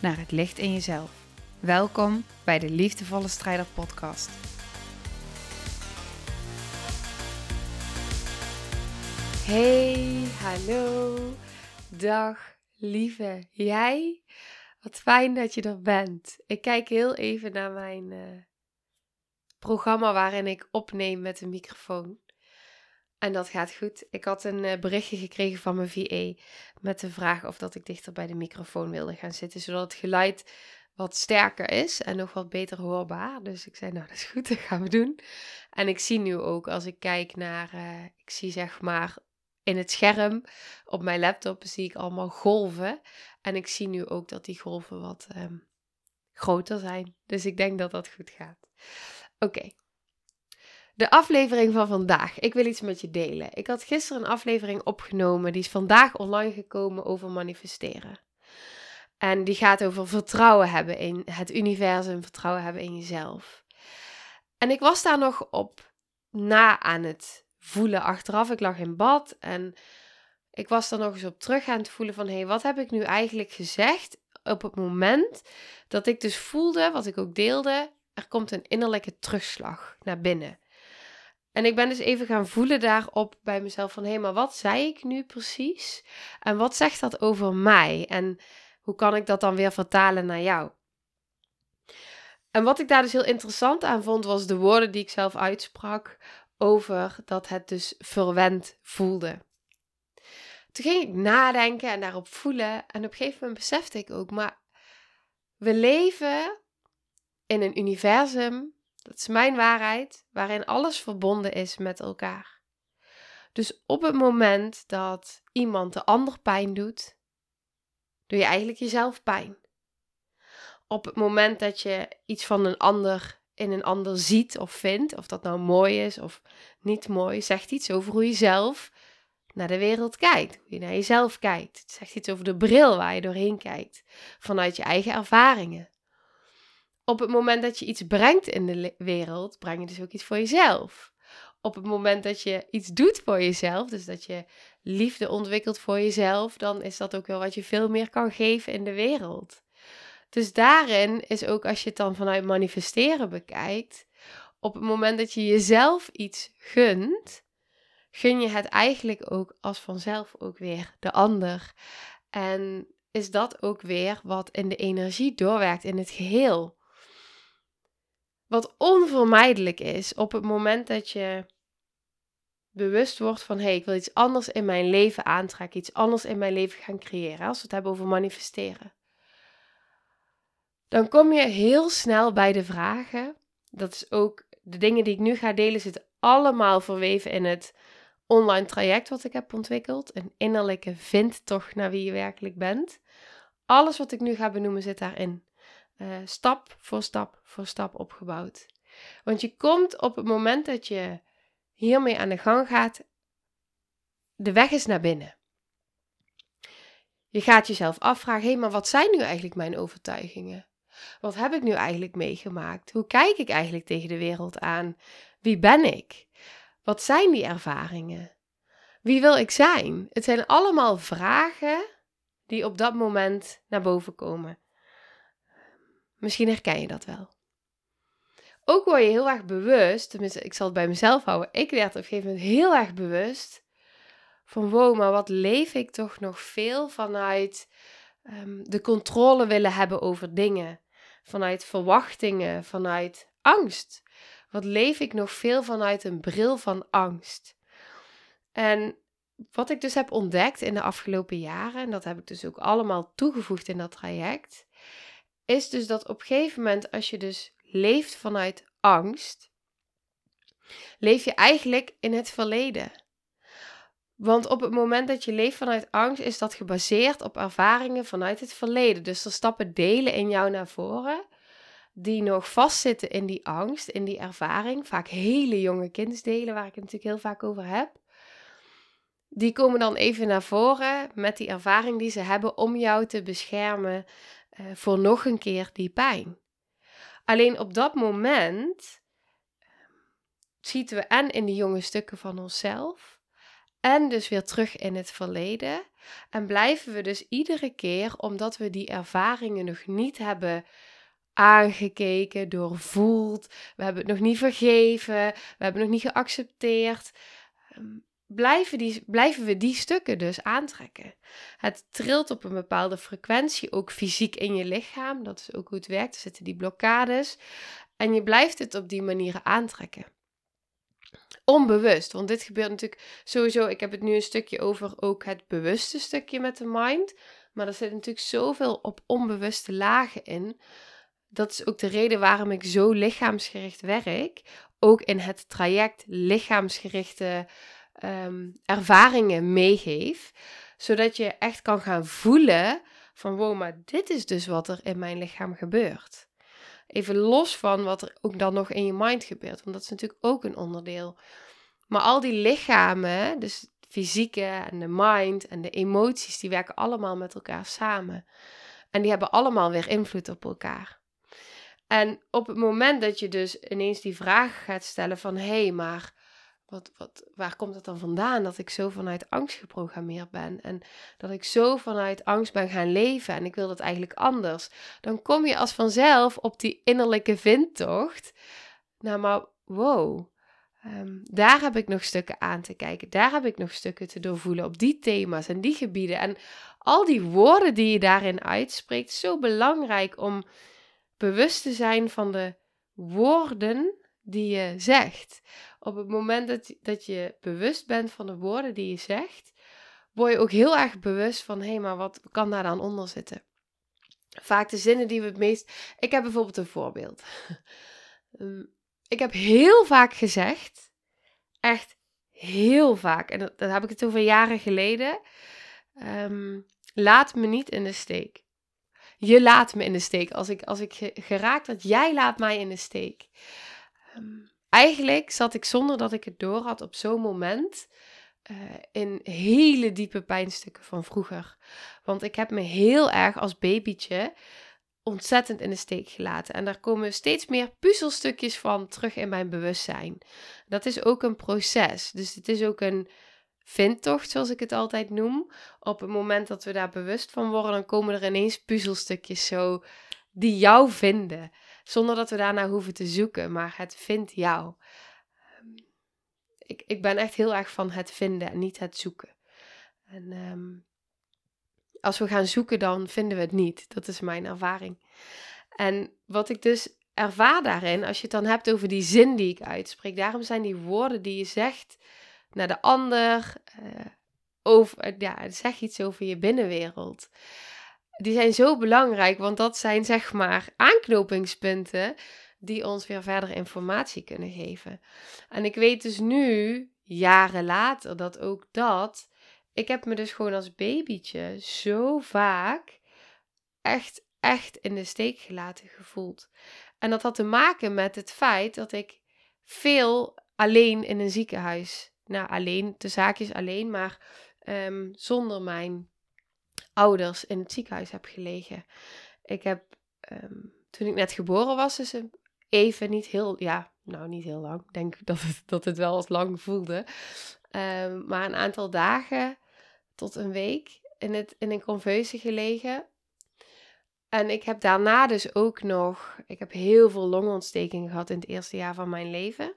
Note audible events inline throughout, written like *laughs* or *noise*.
naar het licht in jezelf. Welkom bij de Liefdevolle Strijder Podcast. Hey, hallo, dag, lieve jij. Wat fijn dat je er bent. Ik kijk heel even naar mijn uh, programma waarin ik opneem met een microfoon. En dat gaat goed. Ik had een uh, berichtje gekregen van mijn VA met de vraag of dat ik dichter bij de microfoon wilde gaan zitten, zodat het geluid wat sterker is en nog wat beter hoorbaar. Dus ik zei, nou dat is goed, *laughs* dat gaan we doen. En ik zie nu ook, als ik kijk naar, uh, ik zie zeg maar in het scherm op mijn laptop, zie ik allemaal golven. En ik zie nu ook dat die golven wat um, groter zijn. Dus ik denk dat dat goed gaat. Oké, de aflevering van vandaag. Ik wil iets met je delen. Ik had gisteren een aflevering opgenomen. Die is vandaag online gekomen over manifesteren. En die gaat over vertrouwen hebben in het universum, vertrouwen hebben in jezelf. En ik was daar nog op na aan het voelen achteraf. Ik lag in bad en ik was daar nog eens op terug aan het voelen van... hé, hey, wat heb ik nu eigenlijk gezegd op het moment dat ik dus voelde, wat ik ook deelde... er komt een innerlijke terugslag naar binnen. En ik ben dus even gaan voelen daarop bij mezelf van hé, maar wat zei ik nu precies? En wat zegt dat over mij? En hoe kan ik dat dan weer vertalen naar jou? En wat ik daar dus heel interessant aan vond, was de woorden die ik zelf uitsprak over dat het dus verwend voelde. Toen ging ik nadenken en daarop voelen en op een gegeven moment besefte ik ook, maar we leven in een universum dat is mijn waarheid, waarin alles verbonden is met elkaar. Dus op het moment dat iemand de ander pijn doet, doe je eigenlijk jezelf pijn. Op het moment dat je iets van een ander in een ander ziet of vindt, of dat nou mooi is of niet mooi, zegt iets over hoe je zelf naar de wereld kijkt, hoe je naar jezelf kijkt. Het zegt iets over de bril waar je doorheen kijkt, vanuit je eigen ervaringen op het moment dat je iets brengt in de wereld, breng je dus ook iets voor jezelf. Op het moment dat je iets doet voor jezelf, dus dat je liefde ontwikkelt voor jezelf, dan is dat ook wel wat je veel meer kan geven in de wereld. Dus daarin is ook als je het dan vanuit manifesteren bekijkt, op het moment dat je jezelf iets gunt, gun je het eigenlijk ook als vanzelf ook weer de ander. En is dat ook weer wat in de energie doorwerkt in het geheel. Wat onvermijdelijk is op het moment dat je bewust wordt van hé, hey, ik wil iets anders in mijn leven aantrekken, iets anders in mijn leven gaan creëren, als we het hebben over manifesteren. Dan kom je heel snel bij de vragen. Dat is ook de dingen die ik nu ga delen, zitten allemaal verweven in het online traject wat ik heb ontwikkeld. Een innerlijke vindtocht naar wie je werkelijk bent. Alles wat ik nu ga benoemen zit daarin. Eh, stap voor stap voor stap opgebouwd. Want je komt op het moment dat je hiermee aan de gang gaat, de weg is naar binnen. Je gaat jezelf afvragen: hé, hey, maar wat zijn nu eigenlijk mijn overtuigingen? Wat heb ik nu eigenlijk meegemaakt? Hoe kijk ik eigenlijk tegen de wereld aan? Wie ben ik? Wat zijn die ervaringen? Wie wil ik zijn? Het zijn allemaal vragen die op dat moment naar boven komen. Misschien herken je dat wel. Ook word je heel erg bewust, tenminste, ik zal het bij mezelf houden. Ik werd op een gegeven moment heel erg bewust van wow, maar wat leef ik toch nog veel vanuit um, de controle willen hebben over dingen, vanuit verwachtingen, vanuit angst. Wat leef ik nog veel vanuit een bril van angst? En wat ik dus heb ontdekt in de afgelopen jaren, en dat heb ik dus ook allemaal toegevoegd in dat traject, is dus dat op een gegeven moment, als je dus leeft vanuit angst, leef je eigenlijk in het verleden. Want op het moment dat je leeft vanuit angst, is dat gebaseerd op ervaringen vanuit het verleden. Dus er stappen delen in jou naar voren die nog vastzitten in die angst, in die ervaring. Vaak hele jonge kindsdelen, waar ik het natuurlijk heel vaak over heb. Die komen dan even naar voren met die ervaring die ze hebben om jou te beschermen uh, voor nog een keer die pijn. Alleen op dat moment schieten we en in die jonge stukken van onszelf en dus weer terug in het verleden. En blijven we dus iedere keer, omdat we die ervaringen nog niet hebben aangekeken, doorvoeld, we hebben het nog niet vergeven, we hebben het nog niet geaccepteerd, ehm, blijven, die, blijven we die stukken dus aantrekken. Het trilt op een bepaalde frequentie, ook fysiek in je lichaam, dat is ook hoe het werkt, er zitten die blokkades. En je blijft het op die manieren aantrekken onbewust. Want dit gebeurt natuurlijk sowieso. Ik heb het nu een stukje over ook het bewuste stukje met de mind. Maar er zit natuurlijk zoveel op onbewuste lagen in. Dat is ook de reden waarom ik zo lichaamsgericht werk. Ook in het traject lichaamsgerichte um, ervaringen meegeef. Zodat je echt kan gaan voelen van wow, maar dit is dus wat er in mijn lichaam gebeurt. Even los van wat er ook dan nog in je mind gebeurt. Want dat is natuurlijk ook een onderdeel. Maar al die lichamen, dus het fysieke en de mind en de emoties, die werken allemaal met elkaar samen. En die hebben allemaal weer invloed op elkaar. En op het moment dat je dus ineens die vraag gaat stellen van hé, hey, maar wat, wat, waar komt het dan vandaan dat ik zo vanuit angst geprogrammeerd ben en dat ik zo vanuit angst ben gaan leven en ik wil dat eigenlijk anders, dan kom je als vanzelf op die innerlijke vindtocht. Nou, maar wow, ehm, daar heb ik nog stukken aan te kijken, daar heb ik nog stukken te doorvoelen op die thema's en die gebieden. En al die woorden die je daarin uitspreekt, zo belangrijk om bewust te zijn van de woorden die je zegt. Op het moment dat, dat je bewust bent van de woorden die je zegt, word je ook heel erg bewust van: hé, hey, maar wat kan daar dan onder zitten? Vaak de zinnen die we het meest. Ik heb bijvoorbeeld een voorbeeld. *laughs* Ehm, ik heb heel vaak gezegd, echt heel vaak, en dat, heb ik het over jaren geleden. Ehm, laat me niet in de steek. Je laat me in de steek. Als ik, als ik geraakt had, jij laat mij in de steek. Um, eigenlijk zat ik zonder dat ik het door had op zo'n moment uh, in hele diepe pijnstukken van vroeger. Want ik heb me heel erg als babytje ontzettend in de steek gelaten. En daar komen steeds meer puzzelstukjes van terug in mijn bewustzijn. Dat is ook een proces. Dus het is ook een vindtocht, zoals ik het altijd noem. Op het moment dat we daar bewust van worden, dan komen er ineens puzzelstukjes zo die jou vinden. Zonder dat we daarna hoeven te zoeken, maar het vindt jou. Ehm, ik, ik ben echt heel erg van het vinden en niet het zoeken. En ehm, als we gaan zoeken, dan vinden we het niet. Dat is mijn ervaring. En wat ik dus ervaar daarin, als je het dan hebt over die zin die ik uitspreek, daarom zijn die woorden die je zegt naar de ander, uh, over, ja, zeg iets over je binnenwereld die zijn zo belangrijk, want dat zijn zeg maar aanknopingspunten die ons weer verder informatie kunnen geven. En ik weet dus nu, jaren later, dat ook dat. Ik heb me dus gewoon als babytje zo vaak echt, echt in de steek gelaten gevoeld. En dat had te maken met het feit dat ik veel alleen in een ziekenhuis, nou alleen, de zaakjes alleen, maar um, zonder mijn ouders in het ziekenhuis heb gelegen. Ik heb ehm, toen ik net geboren was, dus even niet heel, ja, nou niet heel lang. Ik denk dat het, dat het wel als lang voelde. Ehm, maar een aantal dagen tot een week in, het, in een conveuze gelegen. En ik heb daarna dus ook nog, ik heb heel veel longontstekingen gehad in het eerste jaar van mijn leven.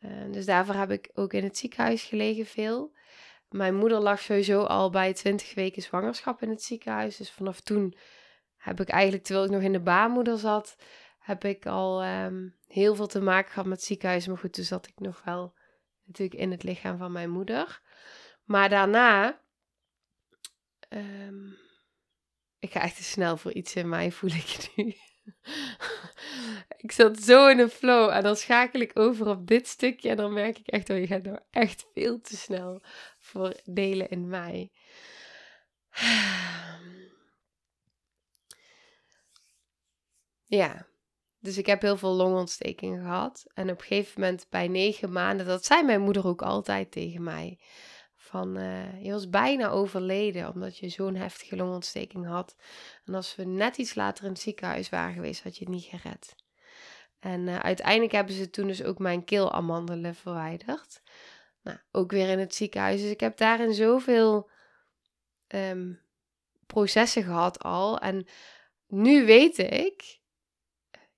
Uh, dus daarvoor heb ik ook in het ziekenhuis gelegen veel. Mijn moeder lag sowieso al bij 20 weken zwangerschap in het ziekenhuis. Dus vanaf toen heb ik eigenlijk, terwijl ik nog in de baarmoeder zat, heb ik al um, heel veel te maken gehad met het ziekenhuis. Maar goed, toen zat ik nog wel natuurlijk in het lichaam van mijn moeder. Maar daarna, um, ik ga echt te snel voor iets in mij, voel ik nu. *laughs* ik zat zo in een flow en dan schakel ik over op dit stukje en dan merk ik echt, oh je gaat nou echt veel te snel voor delen in mij. Ja, dus ik heb heel veel longontstekingen gehad. En op een gegeven moment bij negen maanden, dat zei mijn moeder ook altijd tegen mij. Van, uh, je was bijna overleden omdat je zo'n heftige longontsteking had. En als we net iets later in het ziekenhuis waren geweest, had je het niet gered. En uh, uiteindelijk hebben ze toen dus ook mijn keelamandelen verwijderd. Nou, ook weer in het ziekenhuis. Dus ik heb daarin zoveel um, processen gehad al. En nu weet ik,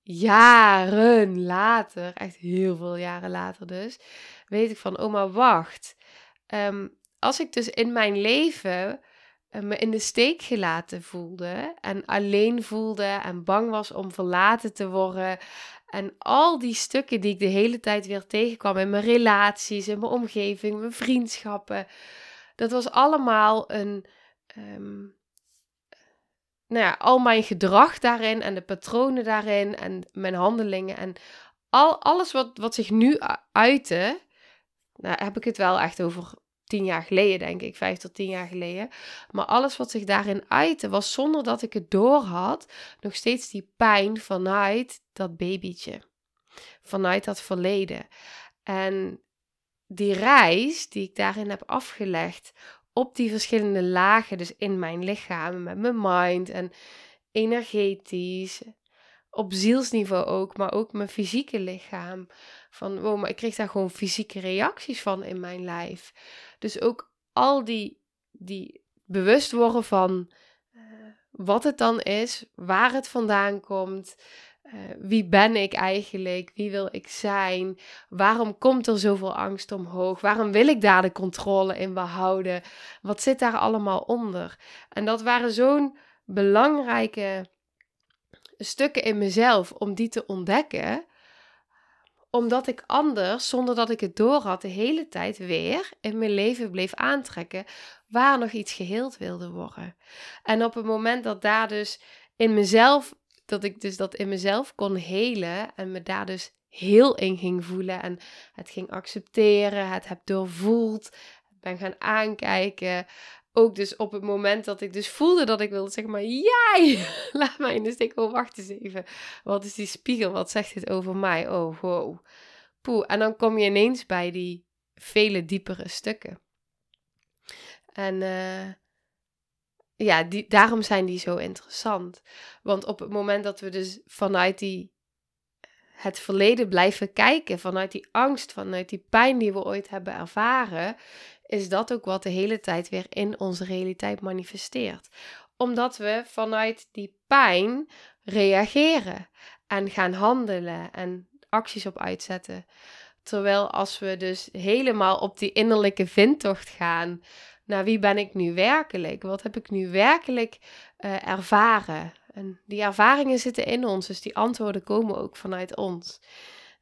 jaren later, echt heel veel jaren later dus, weet ik van, oh maar wacht. Um, als ik dus in mijn leven eh, me in de steek gelaten voelde en alleen voelde en bang was om verlaten te worden en al die stukken die ik de hele tijd weer tegenkwam in mijn relaties, in mijn omgeving, mijn vriendschappen, dat was allemaal een, um, nou ja, al mijn gedrag daarin en de patronen daarin en mijn handelingen. En al, alles wat, wat zich nu uitte, nou heb ik het wel echt over tien jaar geleden, denk ik, vijf tot tien jaar geleden. Maar alles wat zich daarin uitte, was zonder dat ik het door had, nog steeds die pijn vanuit dat babytje. Vanuit dat verleden. En die reis die ik daarin heb afgelegd, op die verschillende lagen, dus in mijn lichaam, met mijn mind en energetisch, op zielsniveau ook, maar ook mijn fysieke lichaam. Van, wow, maar ik kreeg daar gewoon fysieke reacties van in mijn lijf. Dus ook al die, die bewust worden van uh, wat het dan is, waar het vandaan komt. Uh, wie ben ik eigenlijk? Wie wil ik zijn? Waarom komt er zoveel angst omhoog? Waarom wil ik daar de controle in behouden? Wat zit daar allemaal onder? En dat waren zo'n belangrijke stukken in mezelf om die te ontdekken omdat ik anders, zonder dat ik het door had, de hele tijd weer in mijn leven bleef aantrekken waar nog iets geheeld wilde worden. En op het moment dat daar dus in mezelf, dat ik dus dat in mezelf kon helen en me daar dus heel in ging voelen en het ging accepteren, het heb doorvoeld, ben gaan aankijken, ook dus op het moment dat ik dus voelde dat ik wilde zeggen maar jij, *laughs* laat mij in de steek. Oh, wacht eens even. Wat is die spiegel? Wat zegt dit over mij? Oh, wow. Poeh. En dan kom je ineens bij die vele diepere stukken. En uh, ja, die, daarom zijn die zo interessant. Want op het moment dat we dus vanuit die het verleden blijven kijken, vanuit die angst, vanuit die pijn die we ooit hebben ervaren, is dat ook wat de hele tijd weer in onze realiteit manifesteert. Omdat we vanuit die pijn reageren en gaan handelen en acties op uitzetten. Terwijl als we dus helemaal op die innerlijke vindtocht gaan, naar wie ben ik nu werkelijk? Wat heb ik nu werkelijk uh, ervaren? En die ervaringen zitten in ons, dus die antwoorden komen ook vanuit ons.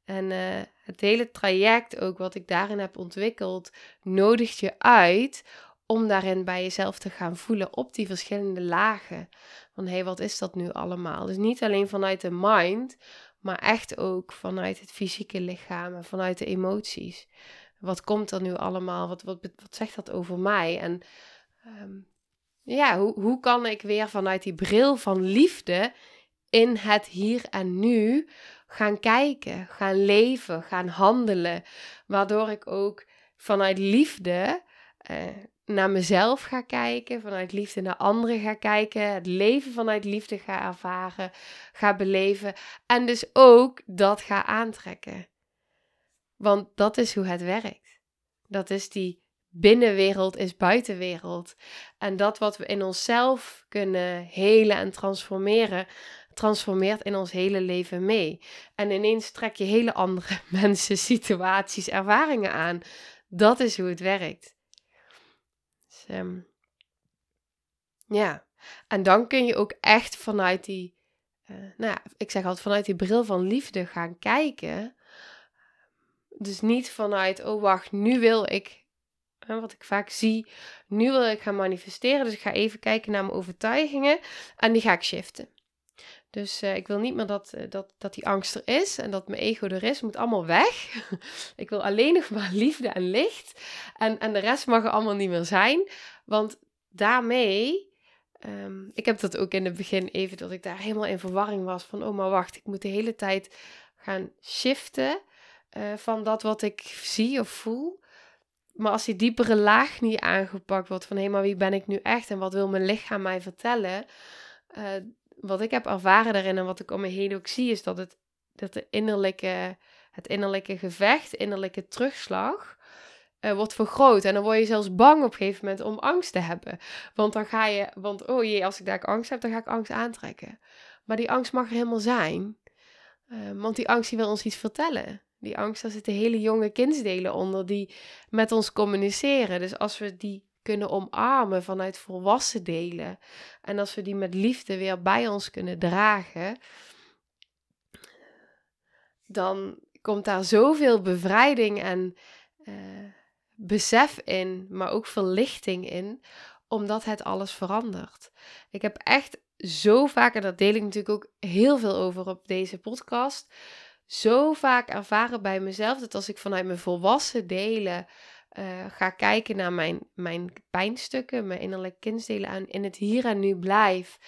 En uh, het hele traject, ook wat ik daarin heb ontwikkeld, nodigt je uit om daarin bij jezelf te gaan voelen op die verschillende lagen. Van hé, hey, wat is dat nu allemaal? Dus niet alleen vanuit de mind, maar echt ook vanuit het fysieke lichaam en vanuit de emoties. Wat komt er nu allemaal? Wat, wat, wat zegt dat over mij? En um, ja, hoe, hoe kan ik weer vanuit die bril van liefde in het hier en nu gaan kijken, gaan leven, gaan handelen. Waardoor ik ook vanuit liefde eh, naar mezelf ga kijken, vanuit liefde naar anderen ga kijken, het leven vanuit liefde ga ervaren, ga beleven en dus ook dat ga aantrekken. Want dat is hoe het werkt. Dat is die binnenwereld is buitenwereld. En dat wat we in onszelf kunnen helen en transformeren, transformeert in ons hele leven mee. En ineens trek je hele andere *laughs* mensen, situaties, ervaringen aan. Dat is hoe het werkt. Dus, um, ja, en dan kun je ook echt vanuit die, uh, nou ja, ik zeg altijd vanuit die bril van liefde gaan kijken. Dus niet vanuit, oh wacht, nu wil ik wat ik vaak zie. Nu wil ik gaan manifesteren, dus ik ga even kijken naar mijn overtuigingen en die ga ik shiften. Dus ik wil niet meer dat, dat, dat die angst er is en dat mijn ego er is. Moet allemaal weg. *laughs* ik wil alleen nog maar *laughs* liefde en licht. En, en de rest mag er allemaal niet meer zijn. Want daarmee Um, ik heb dat ook in het begin even, dat ik daar helemaal in verwarring was. Van, oh maar wacht, ik moet de hele tijd gaan shiften uh, van dat wat ik zie of voel. Maar als die diepere laag niet aangepakt wordt van, hé, hey, maar wie ben ik nu echt en wat wil mijn lichaam mij vertellen? Wat ik heb ervaren daarin en wat ik om me heen ook zie, is dat het, dat de innerlijke, het innerlijke gevecht, innerlijke terugslag, uh, wordt vergroot. En dan word je zelfs bang op een gegeven moment om angst te hebben. Want dan ga je, want oh jee, als ik daar angst heb, dan ga ik angst aantrekken. Maar die angst mag er helemaal zijn. Uh, want die angst die wil ons iets vertellen. Die angst, daar zitten hele jonge kindsdelen onder die met ons communiceren. Dus als we die kunnen omarmen vanuit volwassen delen. En als we die met liefde weer bij ons kunnen dragen. Dan komt daar zoveel bevrijding en uh, besef in, maar ook verlichting in, omdat het alles verandert. Ik heb echt zo vaak, en daar deel ik natuurlijk ook heel veel over op deze podcast, zo vaak ervaren bij mezelf dat als ik vanuit mijn volwassen delen uh, ga kijken naar mijn, mijn pijnstukken, mijn innerlijke kindsdelen en in het hier en nu blijf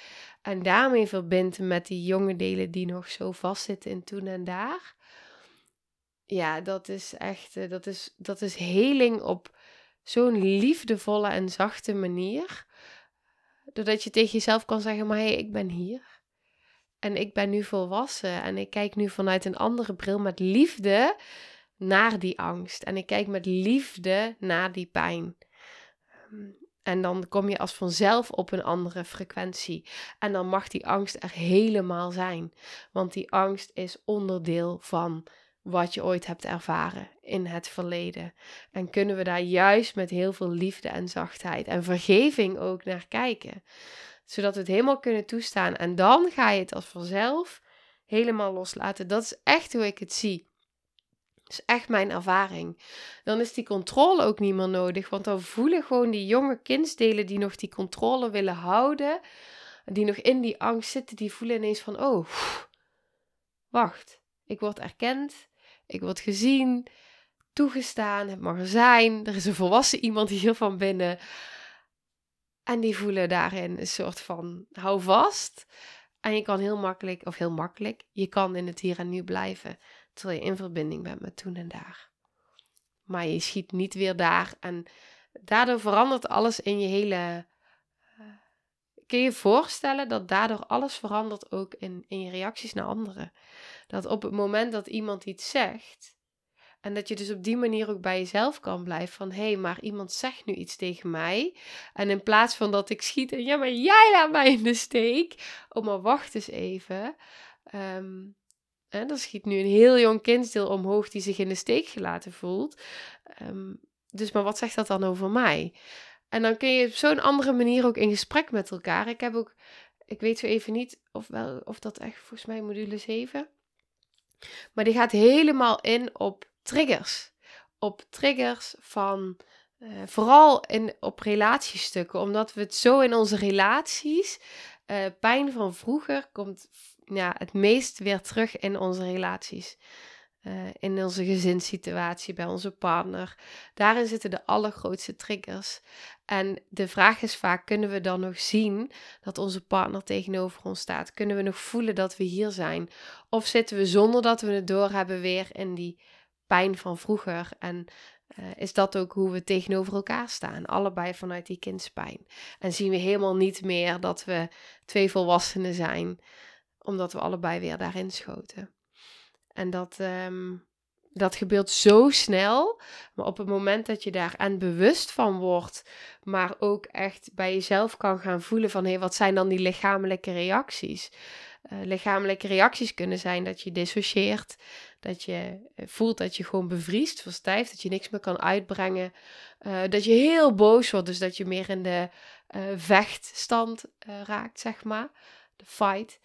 en daarmee verbind met die jonge delen die nog zo vastzitten in toen en daar, ja, dat is echt, uh, dat, is, dat is heling op zo'n liefdevolle en zachte manier. Doordat je tegen jezelf kan zeggen, maar hé, hey, ik ben hier. En ik ben nu volwassen en ik kijk nu vanuit een andere bril met liefde naar die angst. En ik kijk met liefde naar die pijn. Ehm, en dan kom je als vanzelf op een andere frequentie. En dan mag die angst er helemaal zijn. Want die angst is onderdeel van wat je ooit hebt ervaren in het verleden. En kunnen we daar juist met heel veel liefde en zachtheid en vergeving ook naar kijken. Zodat we het helemaal kunnen toestaan. En dan ga je het als vanzelf helemaal loslaten. Dat is echt hoe ik het zie. Is echt mijn ervaring. Dan is die controle ook niet meer nodig. Want dan voelen gewoon die jonge kindsdelen die nog die controle willen houden. Die nog in die angst zitten. Die voelen ineens van, oh, wacht. Ik word erkend. Ik word gezien, toegestaan, het mag er zijn. Er is een volwassen iemand hier van binnen. En die voelen daarin een soort van hou vast. En je kan heel makkelijk, of heel makkelijk, je kan in het hier en nu blijven. Terwijl je in verbinding bent met toen en daar. Maar je schiet niet weer daar. En daardoor verandert alles in je hele. Uh, kun je je voorstellen dat daardoor alles verandert ook in, in je reacties naar anderen? dat op het moment dat iemand iets zegt, en dat je dus op die manier ook bij jezelf kan blijven van hé, hey, maar iemand zegt nu iets tegen mij. En in plaats van dat ik schiet en ja, maar jij laat mij in de steek. Oh, maar wacht eens even. Um, en er schiet nu een heel jong kindsdeel omhoog die zich in de steek gelaten voelt. Ehm, dus maar wat zegt dat dan over mij? En dan kun je op zo'n andere manier ook in gesprek met elkaar. Ik heb ook, ik weet zo even niet of, wel, of dat echt volgens mij module 7 maar die gaat helemaal in op triggers. Op triggers van uh, vooral in, op relatiestukken, omdat we het zo in onze relaties, uh, pijn van vroeger komt ja, het meest weer terug in onze relaties. Uh, in onze gezinssituatie, bij onze partner. Daarin zitten de allergrootste triggers. En de vraag is vaak: kunnen we dan nog zien dat onze partner tegenover ons staat? Kunnen we nog voelen dat we hier zijn? Of zitten we zonder dat we het doorhebben weer in die pijn van vroeger? En uh, is dat ook hoe we tegenover elkaar staan? Allebei vanuit die kindspijn. En zien we helemaal niet meer dat we twee volwassenen zijn, omdat we allebei weer daarin schoten. En dat, um, dat gebeurt zo snel. Maar op het moment dat je daar aan bewust van wordt, maar ook echt bij jezelf kan gaan voelen van hé, wat zijn dan die lichamelijke reacties? Uh, lichamelijke reacties kunnen zijn dat je dissocieert, dat je eh, voelt dat je gewoon bevriest, verstijft, dat je niks meer kan uitbrengen, uh, dat je heel boos wordt, dus dat je meer in de vechtstand raakt, zeg maar, de fight.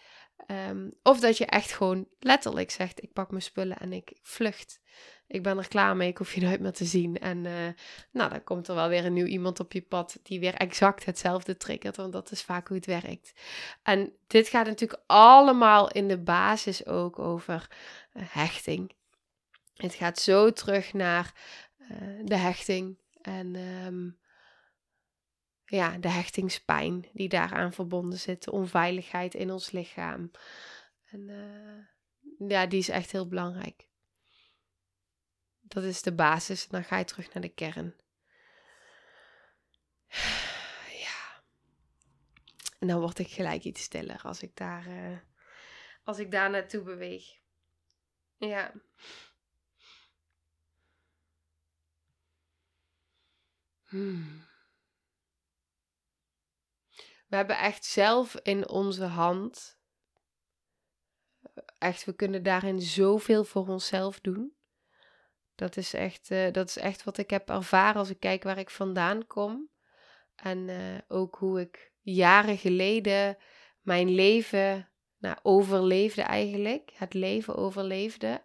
Um, of dat je echt gewoon letterlijk zegt: ik pak mijn spullen en ik vlucht. ik ben er klaar mee, ik hoef je nooit meer te zien. En uh, nou, dan komt er wel weer een nieuw iemand op je pad die weer exact hetzelfde triggert, want dat is vaak hoe het werkt. En dit gaat natuurlijk allemaal in de basis ook over uh, hechting. Het gaat zo terug naar uh, de hechting en um, ja, de hechtingspijn die daaraan verbonden zit, de onveiligheid in ons lichaam. En ja, die is echt heel belangrijk. Dat is de basis. Dan ga je terug naar de kern. *sighs* Ja. En dan word ik gelijk iets stiller als ik daar, uh, als ik daar naartoe beweeg. Ja. Hmm. We hebben echt zelf in onze hand. Echt, we kunnen daarin zoveel voor onszelf doen. Dat is, echt, uh, dat is echt wat ik heb ervaren als ik kijk waar ik vandaan kom. En uh, ook hoe ik jaren geleden mijn leven nou, overleefde eigenlijk. Het leven overleefde.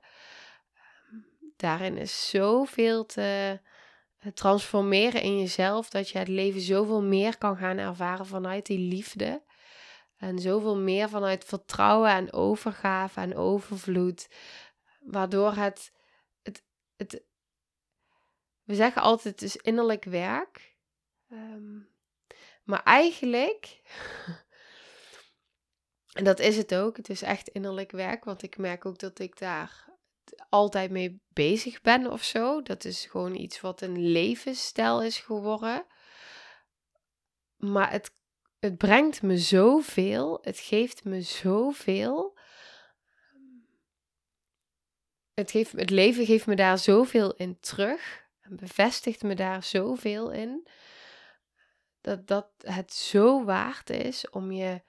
Daarin is zoveel te transformeren in jezelf. Dat je het leven zoveel meer kan gaan ervaren vanuit die liefde. En zoveel meer vanuit vertrouwen en overgave en overvloed. Waardoor het het, we zeggen altijd het is innerlijk werk. Um, maar eigenlijk, *laughs* en dat is het ook, het is echt innerlijk werk, want ik merk ook dat ik daar altijd mee bezig ben of zo. Dat is gewoon iets wat een levensstijl is geworden. Maar het, het brengt me zoveel, het geeft me zoveel het, geeft, het leven geeft me daar zoveel in terug. En bevestigt me daar zoveel in. Dat, dat het zo waard is om je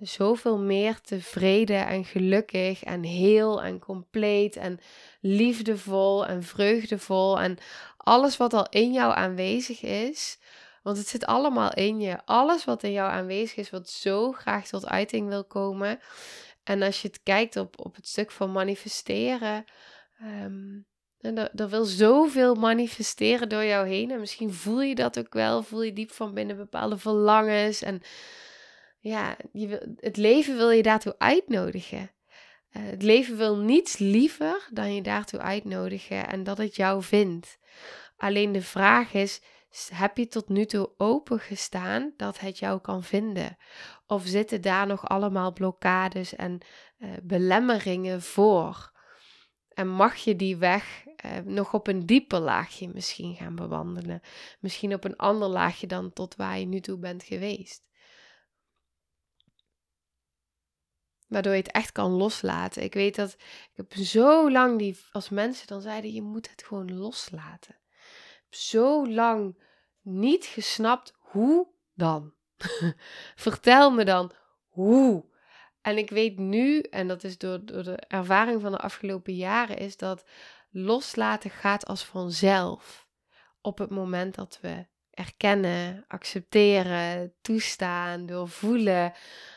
zoveel meer tevreden en gelukkig en heel en compleet en liefdevol en vreugdevol en alles wat al in jou aanwezig is. Want het zit allemaal in je. Alles wat in jou aanwezig is, wat zo graag tot uiting wil komen. En als je het kijkt op, op het stuk van manifesteren, um, en er, er, wil zoveel manifesteren door jou heen. En misschien voel je dat ook wel, voel je diep van binnen bepaalde verlangens. En ja, je wil, het leven wil je daartoe uitnodigen. Uh, het leven wil niets liever dan je daartoe uitnodigen en dat het jou vindt. Alleen de vraag is, heb je tot nu toe opengestaan dat het jou kan vinden? Of zitten daar nog allemaal blokkades en uh, belemmeringen voor? En mag je die weg uh, nog op een dieper laagje misschien gaan bewandelen? Misschien op een ander laagje dan tot waar je nu toe bent geweest. Waardoor je het echt kan loslaten. Ik weet dat ik heb zo lang die, als mensen dan zeiden, je moet het gewoon loslaten. Zo lang niet gesnapt hoe dan. *laughs* Vertel me dan hoe. En ik weet nu, en dat is door, door de ervaring van de afgelopen jaren, is dat loslaten gaat als vanzelf. Op het moment dat we erkennen, accepteren, toestaan, doorvoelen,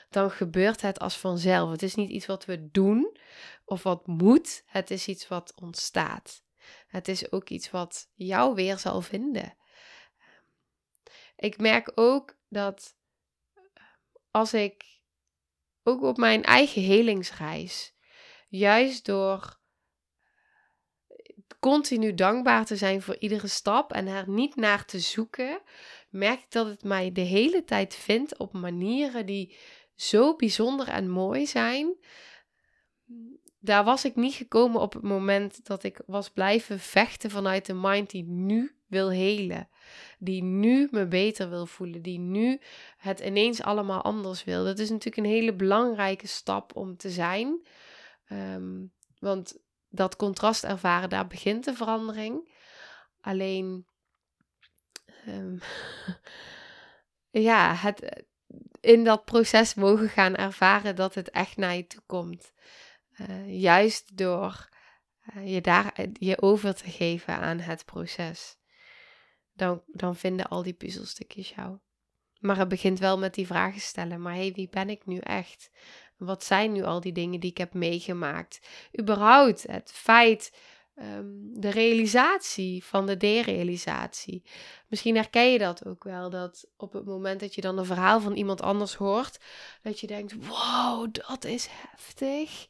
dan gebeurt het als vanzelf. Het is niet iets wat we doen of wat moet, het is iets wat ontstaat. Het is ook iets wat jou weer zal vinden. Ik merk ook dat als ik ook op mijn eigen helingsreis, juist door continu dankbaar te zijn voor iedere stap en er niet naar te zoeken, merk ik dat het mij de hele tijd vindt op manieren die zo bijzonder en mooi zijn. Daar was ik niet gekomen op het moment dat ik was blijven vechten vanuit de mind die nu wil helen. Die nu me beter wil voelen. Die nu het ineens allemaal anders wil. Dat is natuurlijk een hele belangrijke stap om te zijn. Ehm, want dat contrast ervaren, daar begint de verandering. Alleen, ehm, *laughs* ja, het in dat proces mogen gaan ervaren dat het echt naar je toe komt. Uh, juist door uh, je daar je over te geven aan het proces dan, dan vinden al die puzzelstukjes jou. Maar het begint wel met die vragen stellen. Maar hé, hey, wie ben ik nu echt? Wat zijn nu al die dingen die ik heb meegemaakt? Überhaupt het feit ehm, de realisatie van de derealisatie. Misschien herken je dat ook wel, dat op het moment dat je dan een verhaal van iemand anders hoort, dat je denkt, wow, dat is heftig.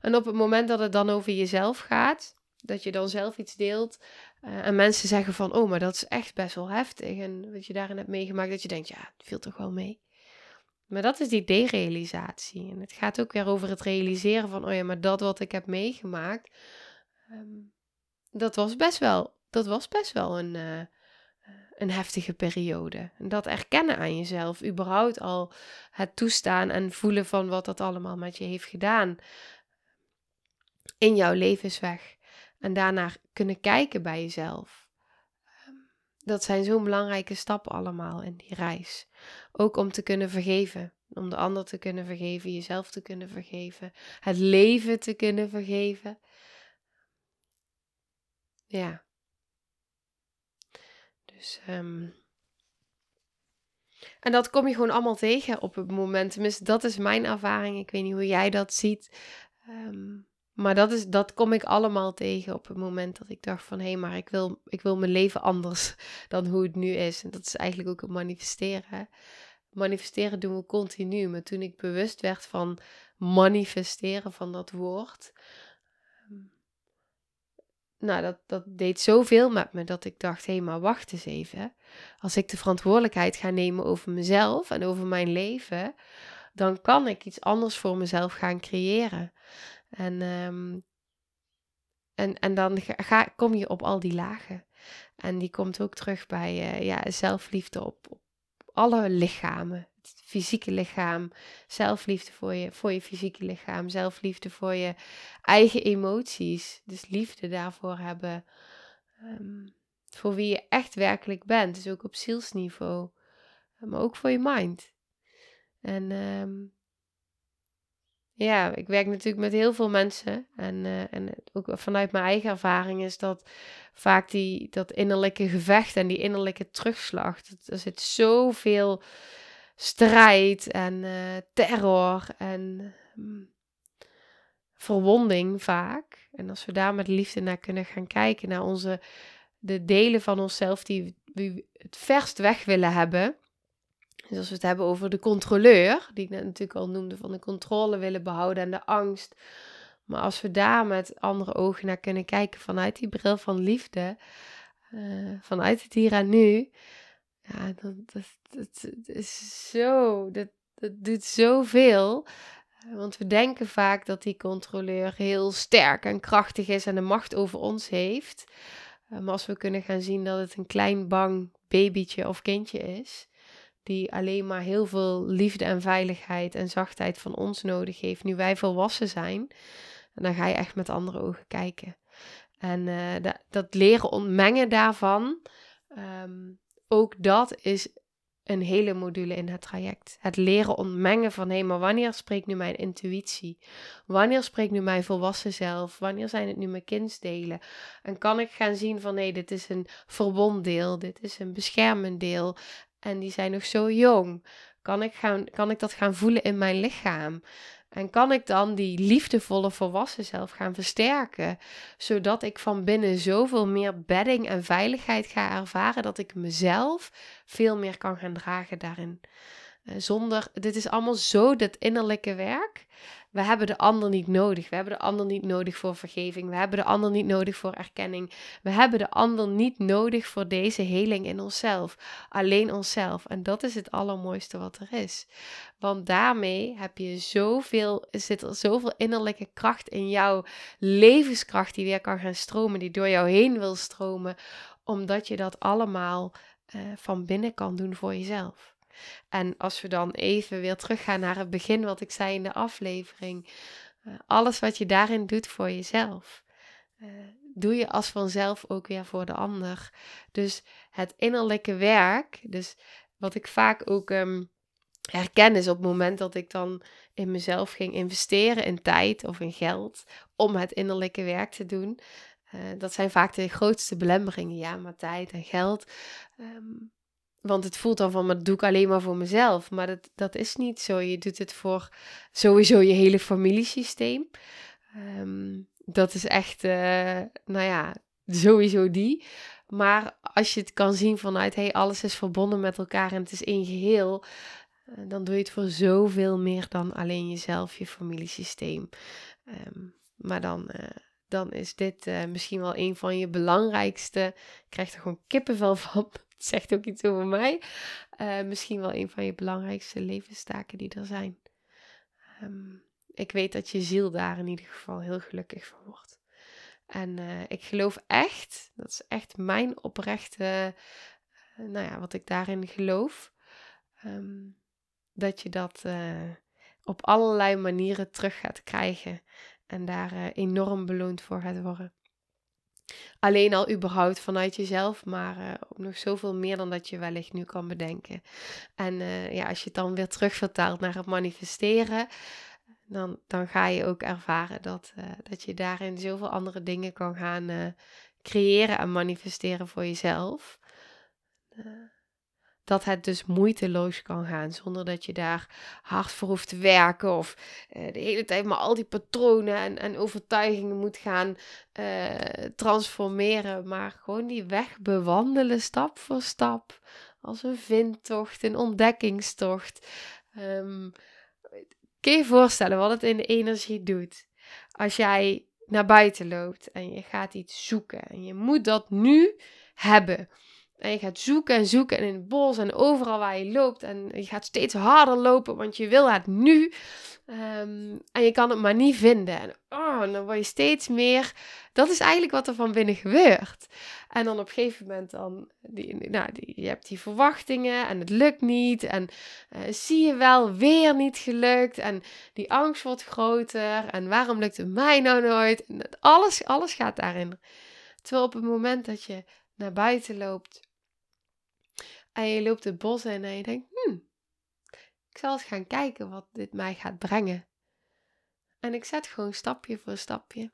En op het moment dat het dan over jezelf gaat, dat je dan zelf iets deelt uh, en mensen zeggen van, oh, maar dat is echt best wel heftig. En wat je daarin hebt meegemaakt, dat je denkt, ja, het viel toch wel mee. Maar dat is die derealisatie. En het gaat ook weer over het realiseren van, oh ja, maar dat wat ik heb meegemaakt, ehm, dat was best wel, dat was best wel een, uh, een heftige periode. En dat erkennen aan jezelf, überhaupt al het toestaan en voelen van wat dat allemaal met je heeft gedaan in jouw levensweg. En daarna kunnen kijken bij jezelf. Ehm, dat zijn zo'n belangrijke stappen allemaal in die reis. Ook om te kunnen vergeven. Om de ander te kunnen vergeven, jezelf te kunnen vergeven, het leven te kunnen vergeven. Ja. Dus, um, en dat kom je gewoon allemaal tegen op het moment. Tenminste, dat is mijn ervaring. Ik weet niet hoe jij dat ziet. Um, maar dat, is, dat kom ik allemaal tegen op het moment dat ik dacht van... hé, hey, maar ik wil, ik wil mijn leven anders *laughs* dan hoe het nu is. En dat is eigenlijk ook het manifesteren. Manifesteren doen we continu. Maar toen ik bewust werd van manifesteren van dat woord... Ehm, nou, dat, dat deed zoveel met me dat ik dacht: hé, hey, maar wacht eens even. Als ik de verantwoordelijkheid ga nemen over mezelf en over mijn leven, dan kan ik iets anders voor mezelf gaan creëren. En, um, en, en dan ga, kom je op al die lagen. En die komt ook terug bij uh, ja, zelfliefde op, op alle lichamen. Het fysieke lichaam, zelfliefde voor je, voor je fysieke lichaam, zelfliefde voor je eigen emoties. Dus liefde daarvoor hebben. Um, voor wie je echt werkelijk bent. Dus ook op zielsniveau. Maar ook voor je mind. En um, ja, ik werk natuurlijk met heel veel mensen. En, uh, en ook vanuit mijn eigen ervaring is dat vaak die, dat innerlijke gevecht en die innerlijke terugslag. er zit zoveel strijd en uh, terror en um, verwonding vaak. En als we daar met liefde naar kunnen gaan kijken, naar onze, de delen van onszelf die we het verst weg willen hebben dus als we het hebben over de controleur, die ik net natuurlijk al noemde, van de controle willen behouden en de angst. Maar als we daar met andere ogen naar kunnen kijken vanuit die bril van liefde, uh, vanuit het hier en nu, ja, dat, dat, is zo, dat, dat doet zoveel. Want we denken vaak dat die controleur heel sterk en krachtig is en de macht over ons heeft. Eh, maar als we kunnen gaan zien dat het een klein bang babytje of kindje is, die alleen maar heel veel liefde en veiligheid en zachtheid van ons nodig heeft, nu wij volwassen zijn. Dan ga je echt met andere ogen kijken. En uh, dat, dat leren ontmengen daarvan, ehm, ook dat is een hele module in het traject. Het leren ontmengen van hé, maar wanneer spreekt nu mijn intuïtie? Wanneer spreekt nu mijn volwassen zelf? Wanneer zijn het nu mijn kindsdelen? En kan ik gaan zien van hé, dit is een verwond deel, dit is een beschermend deel en die zijn nog zo jong. Kan ik, gaan, kan ik dat gaan voelen in mijn lichaam? En kan ik dan die liefdevolle volwassen zelf gaan versterken, zodat ik van binnen zoveel meer bedding en veiligheid ga ervaren, dat ik mezelf veel meer kan gaan dragen daarin. Eh, zonder, dit is allemaal zo dit innerlijke werk. We hebben de ander niet nodig. We hebben de ander niet nodig voor vergeving. We hebben de ander niet nodig voor erkenning. We hebben de ander niet nodig voor deze heling in onszelf. Alleen onszelf. En dat is het allermooiste wat er is. Want daarmee heb je zoveel, zit er zoveel innerlijke kracht in jouw levenskracht die weer kan gaan stromen, die door jou heen wil stromen, omdat je dat allemaal uh, van binnen kan doen voor jezelf. En als we dan even weer teruggaan naar het begin wat ik zei in de aflevering. Uh, alles wat je daarin doet voor jezelf. Uh, doe je als vanzelf ook weer voor de ander. Dus het innerlijke werk, dus wat ik vaak ook um, herken is op het moment dat ik dan in mezelf ging investeren in tijd of in geld om het innerlijke werk te doen. Uh, dat zijn vaak de grootste belemmeringen, ja, maar tijd en geld. Um, want het voelt dan van, maar dat doe ik alleen maar voor mezelf. Maar dat, dat is niet zo. Je doet het voor sowieso je hele familiesysteem. Um, dat is echt, uh, nou ja, sowieso die. Maar als je het kan zien vanuit, hey, alles is verbonden met elkaar en het is één geheel, uh, dan doe je het voor zoveel meer dan alleen jezelf, je familiesysteem. Um, maar dan, uh, dan is dit misschien wel een van je belangrijkste. Ik krijg er gewoon kippenvel van. Het *laughs* zegt ook iets over mij. misschien wel een van je belangrijkste levenstaken die er zijn. Um, ik weet dat je ziel daar in ieder geval heel gelukkig van wordt. En uh, ik geloof echt, dat is echt mijn oprechte, uh, nou ja, wat ik daarin geloof, um, dat je dat op allerlei manieren terug gaat krijgen en daar enorm beloond voor gaat worden. Alleen al überhaupt vanuit jezelf, maar ook nog zoveel meer dan dat je wellicht nu kan bedenken. En ja, als je het dan weer terugvertaalt naar het manifesteren, dan, dan ga je ook ervaren dat, uh, dat je daarin zoveel andere dingen kan gaan uh, creëren en manifesteren voor jezelf. Dat het dus moeiteloos kan gaan, zonder dat je daar hard voor hoeft te werken of de hele tijd maar al die patronen en, en overtuigingen moet gaan transformeren, maar gewoon die weg bewandelen stap voor stap, als een vindtocht, een ontdekkingstocht. Um, Kun je je voorstellen wat het in de energie doet? Als jij naar buiten loopt en je gaat iets zoeken en je moet dat nu hebben. En je gaat zoeken en zoeken en in het bos en overal waar je loopt. En je gaat steeds harder lopen, want je wil het nu. Ehm, en je kan het maar niet vinden. En oh, dan word je steeds meer. Dat is eigenlijk wat er van binnen gebeurt. En dan op een gegeven moment dan, die, nou, die, je hebt die verwachtingen en het lukt niet. En uh, zie je wel, weer niet gelukt. En die angst wordt groter. En waarom lukt het mij nou nooit? En alles, alles gaat daarin. Terwijl op het moment dat je naar buiten loopt en je loopt het bos in en je denkt, hmm, ik zal eens gaan kijken wat dit mij gaat brengen. En ik zet gewoon stapje voor stapje.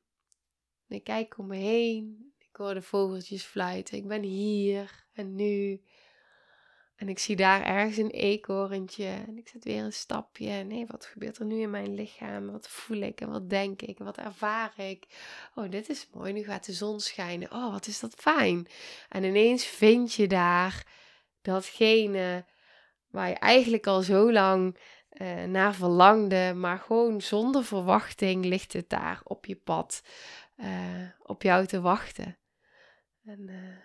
En ik kijk om me heen. Ik hoor de vogeltjes fluiten. Ik ben hier en nu. En ik zie daar ergens een eekhoorntje. En ik zet weer een stapje. Nee, wat gebeurt er nu in mijn lichaam? Wat voel ik en wat denk ik? Wat ervaar ik? Oh, dit is mooi. Nu gaat de zon schijnen. Oh, wat is dat fijn. En ineens vind je daar datgene waar je eigenlijk al zo lang uh, naar verlangde, maar gewoon zonder verwachting ligt het daar op je pad uh, op jou te wachten. En uh,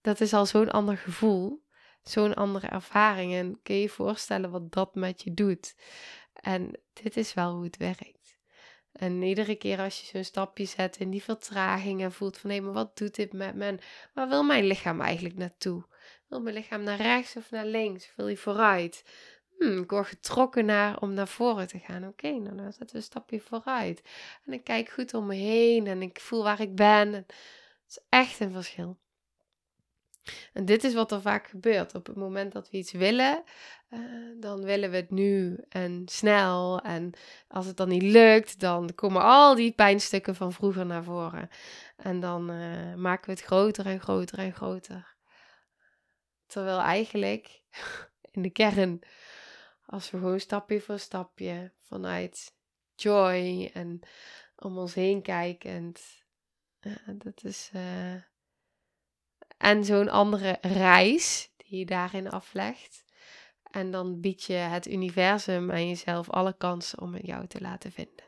dat is al zo'n ander gevoel, zo'n andere ervaring. En kun je je voorstellen wat dat met je doet? En dit is wel hoe het werkt. En iedere keer als je zo'n stapje zet in die vertraging en voelt van hé, maar wat doet dit met me? Waar wil mijn lichaam eigenlijk naartoe? Wil mijn lichaam naar rechts of naar links? Wil hij vooruit? Hmm, ik word getrokken naar om naar voren te gaan. Oké, nou dan zetten we een stapje vooruit. En ik kijk goed om me heen en ik voel waar ik ben. het is echt een verschil. En dit is wat er vaak gebeurt. Op het moment dat we iets willen, uh, dan willen we het nu en snel. En als het dan niet lukt, dan komen al die pijnstukken van vroeger naar voren. En dan uh, maken we het groter en groter en groter. Terwijl eigenlijk *laughs* in de kern, als we gewoon stapje voor stapje vanuit joy en om ons heen kijkend, uh, dat is. En zo'n andere reis die je daarin aflegt. En dan bied je het universum en jezelf alle kansen om het jou te laten vinden.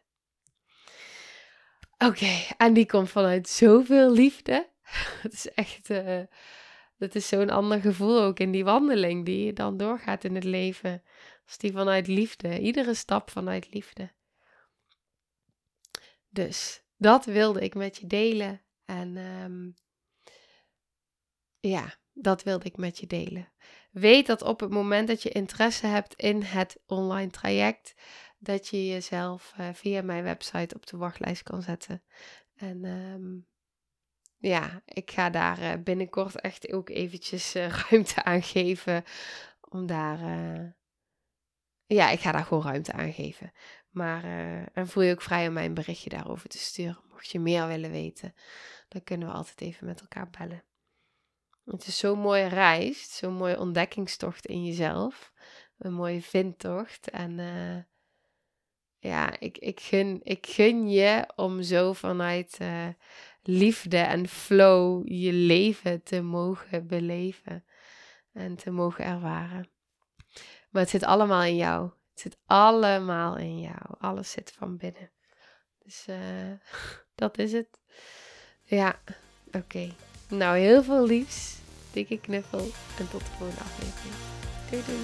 Oké, en die komt vanuit zoveel liefde. *laughs* Het is echt. Uh, dat is zo'n ander gevoel ook in die wandeling die je dan doorgaat in het leven. Als die vanuit liefde. Iedere stap vanuit liefde. Dus dat wilde ik met je delen. En um, ja, dat wilde ik met je delen. Weet dat op het moment dat je interesse hebt in het online traject, dat je jezelf uh, via mijn website op de wachtlijst kan zetten. En um, ja, ik ga daar uh, binnenkort echt ook eventjes uh, *laughs* ruimte aan geven. Om daar. ja, ik ga daar gewoon ruimte aan geven. Maar. en voel je ook vrij om mij een berichtje daarover te sturen. Mocht je meer willen weten, dan kunnen we altijd even met elkaar bellen. Het is zo'n mooie reis, zo'n mooie ontdekkingstocht in jezelf. Een mooie vindtocht. En uh, ja, ik, ik, gun, ik gun je om zo vanuit uh, liefde en flow je leven te mogen beleven en te mogen ervaren. Maar het zit allemaal in jou. Het zit allemaal in jou. Alles zit van binnen. Dus uh, *laughs* dat is het. Ja, oké. Nou, heel veel liefs. Dikke knuffel. En tot de volgende aflevering. Doei doei.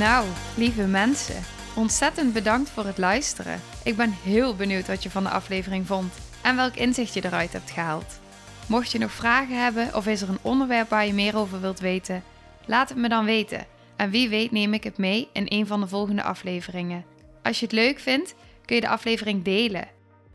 Nou, lieve mensen. Ontzettend bedankt voor het luisteren. Ik ben heel benieuwd wat je van de aflevering vond en welk inzicht je eruit hebt gehaald. Mocht je nog vragen hebben of is er een onderwerp waar je meer over wilt weten, laat het me dan weten. En wie weet neem ik het mee in een van de volgende afleveringen. Als je het leuk vindt, kun je de aflevering delen.